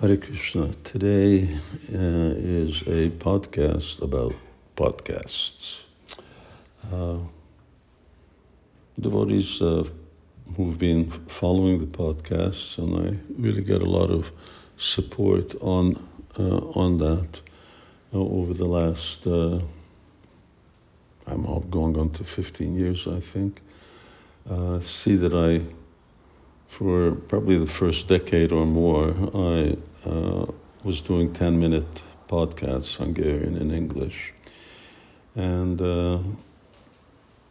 Hare Krishna. Today uh, is a podcast about podcasts. Uh, devotees uh, who've been following the podcasts, and I really get a lot of support on uh, on that uh, over the last. Uh, I'm going on to 15 years, I think. see that I for probably the first decade or more, I uh, was doing 10 minute podcasts, Hungarian and English. And uh,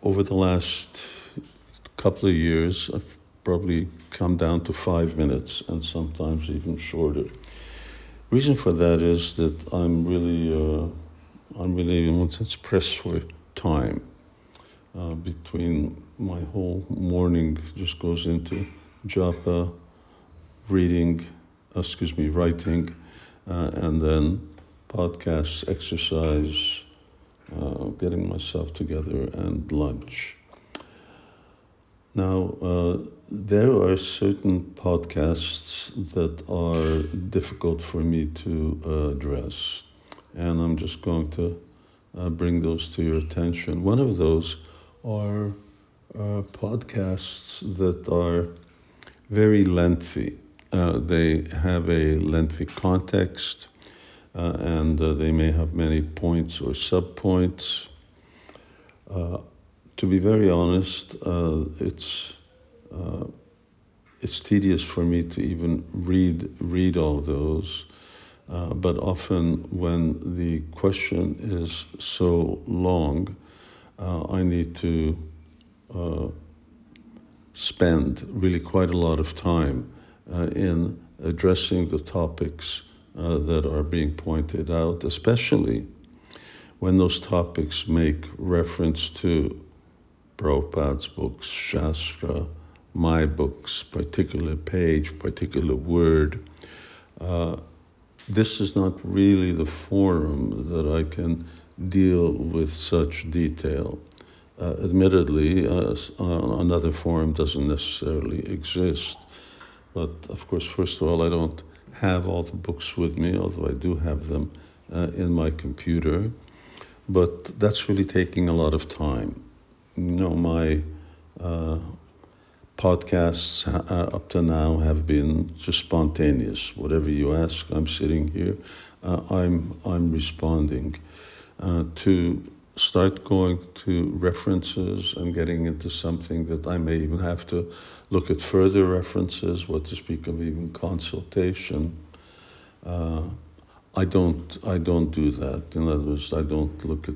over the last couple of years, I've probably come down to five minutes and sometimes even shorter. Reason for that is that I'm really, uh, I'm really in one sense pressed for time. Uh, between my whole morning just goes into japa, reading, excuse me, writing, uh, and then podcasts, exercise, uh, getting myself together, and lunch. Now, uh, there are certain podcasts that are difficult for me to uh, address, and I'm just going to uh, bring those to your attention. One of those are uh, podcasts that are very lengthy. Uh, they have a lengthy context, uh, and uh, they may have many points or subpoints. Uh, to be very honest, uh, it's uh, it's tedious for me to even read read all those. but often, when the question is so long, I need to spend really quite a lot of time uh, in addressing the topics uh, that are being pointed out, especially when those topics make reference to Prabhupada's books, Shastra, my books, particular page, particular word. Uh, this is not really the forum that I can deal with such detail. Uh, admittedly, uh, uh, another forum doesn't necessarily exist. But of course, first of all, I don't have all the books with me, although I do have them uh, in my computer. But that's really taking a lot of time. You know, my uh, podcasts uh, up to now have been just spontaneous. Whatever you ask, I'm sitting here, I'm, I'm responding. to start going to references and getting into something that I may even have to look at further references, what to speak of even consultation. Uh, I don't, I don't do that. In other words, I don't look at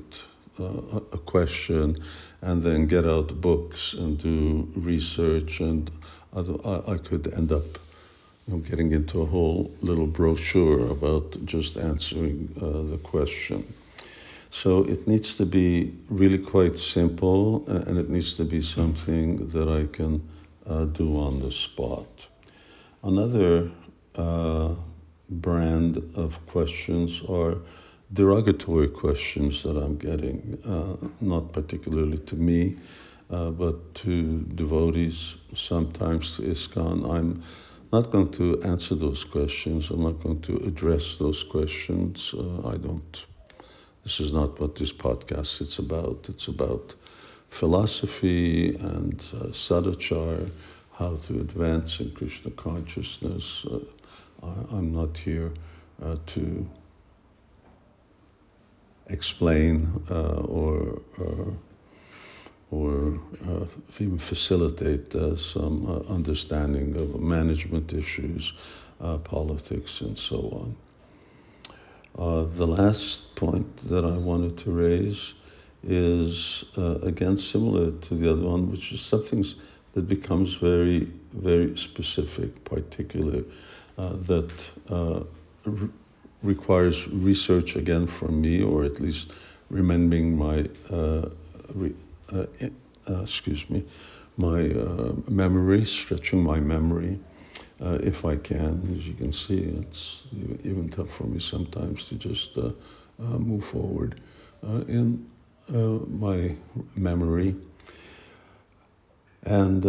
uh, a question and then get out books and do research, and other, I, I could end up you know, getting into a whole little brochure about just answering uh, the question. So it needs to be really quite simple uh, and it needs to be something that I can uh, do on the spot. Another uh, brand of questions are derogatory questions that I'm getting, uh, not particularly to me, uh, but to devotees, sometimes to ISKCON. I'm not going to answer those questions. I'm not going to address those questions. Uh, I don't this is not what this podcast is about. It's about philosophy and uh, how to advance in Krishna consciousness. Uh, I, am not here uh, to explain uh, or, or, or uh, even facilitate uh, some understanding of management issues, politics, and so on. Uh, the last point that I wanted to raise is uh, again similar to the other one, which is something that becomes very, very specific, particular, uh, that uh, re- requires research again from me, or at least remembering my, uh, re- excuse me, my memory, stretching my memory uh, if I can. As you can see, it's even tough for me sometimes to just uh, uh move forward uh, in uh, my memory. And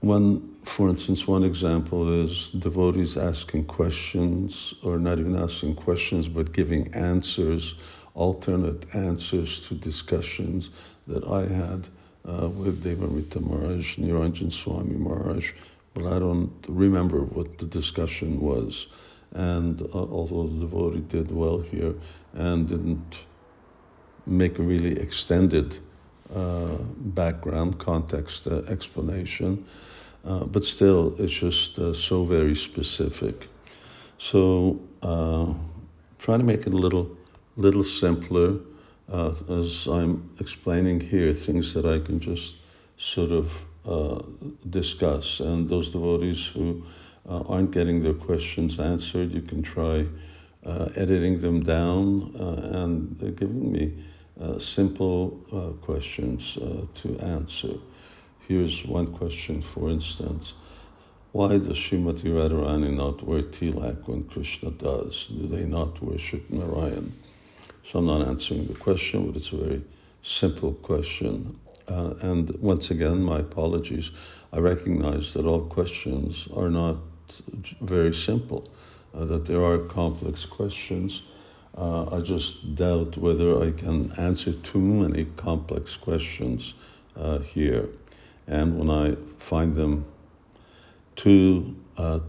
one, for instance, one example is devotees asking questions, or not even asking questions, but giving answers, alternate answers to discussions that I had uh, with Devamrita Maharaj, Niranjan Swami Maharaj, but I don't remember what the discussion was. And uh, although the devotee did well here and didn't make a really extended uh, background, context uh, explanation, uh, but still, it's just uh, so very specific. So, uh, try to make it a little, little simpler as I'm explaining here, things that I can just sort of uh, discuss. And those devotees who uh, aren't getting their questions answered, you can try uh, editing them down uh, and giving me uh, simple questions to answer. Here's one question, for instance. Why does Srimati Radharani not wear tilak when Krishna does? Do they not worship Narayan? So I'm not answering the question, but it's a very simple question. Uh, and once again, my apologies. I recognize that all questions are not very simple, uh, that there are complex questions. Uh, I just doubt whether I can answer too many complex questions uh, here. And when I find them too uh,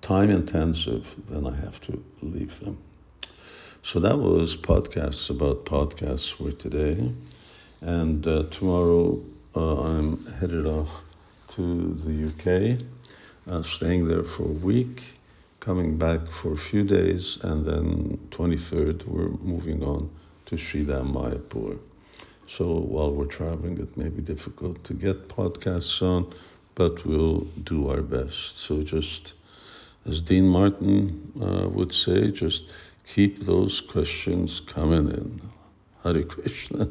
time intensive, then I have to leave them. So that was podcasts about podcasts for today. And uh, tomorrow uh, I'm headed off to the UK, uh, staying there for a week, coming back for a few days, and then 23rd we're moving on to Sridham Mayapur. So while we're traveling, it may be difficult to get podcasts on, but we'll do our best. So just as Dean Martin uh, would say, just keep those questions coming in. Hare Krishna.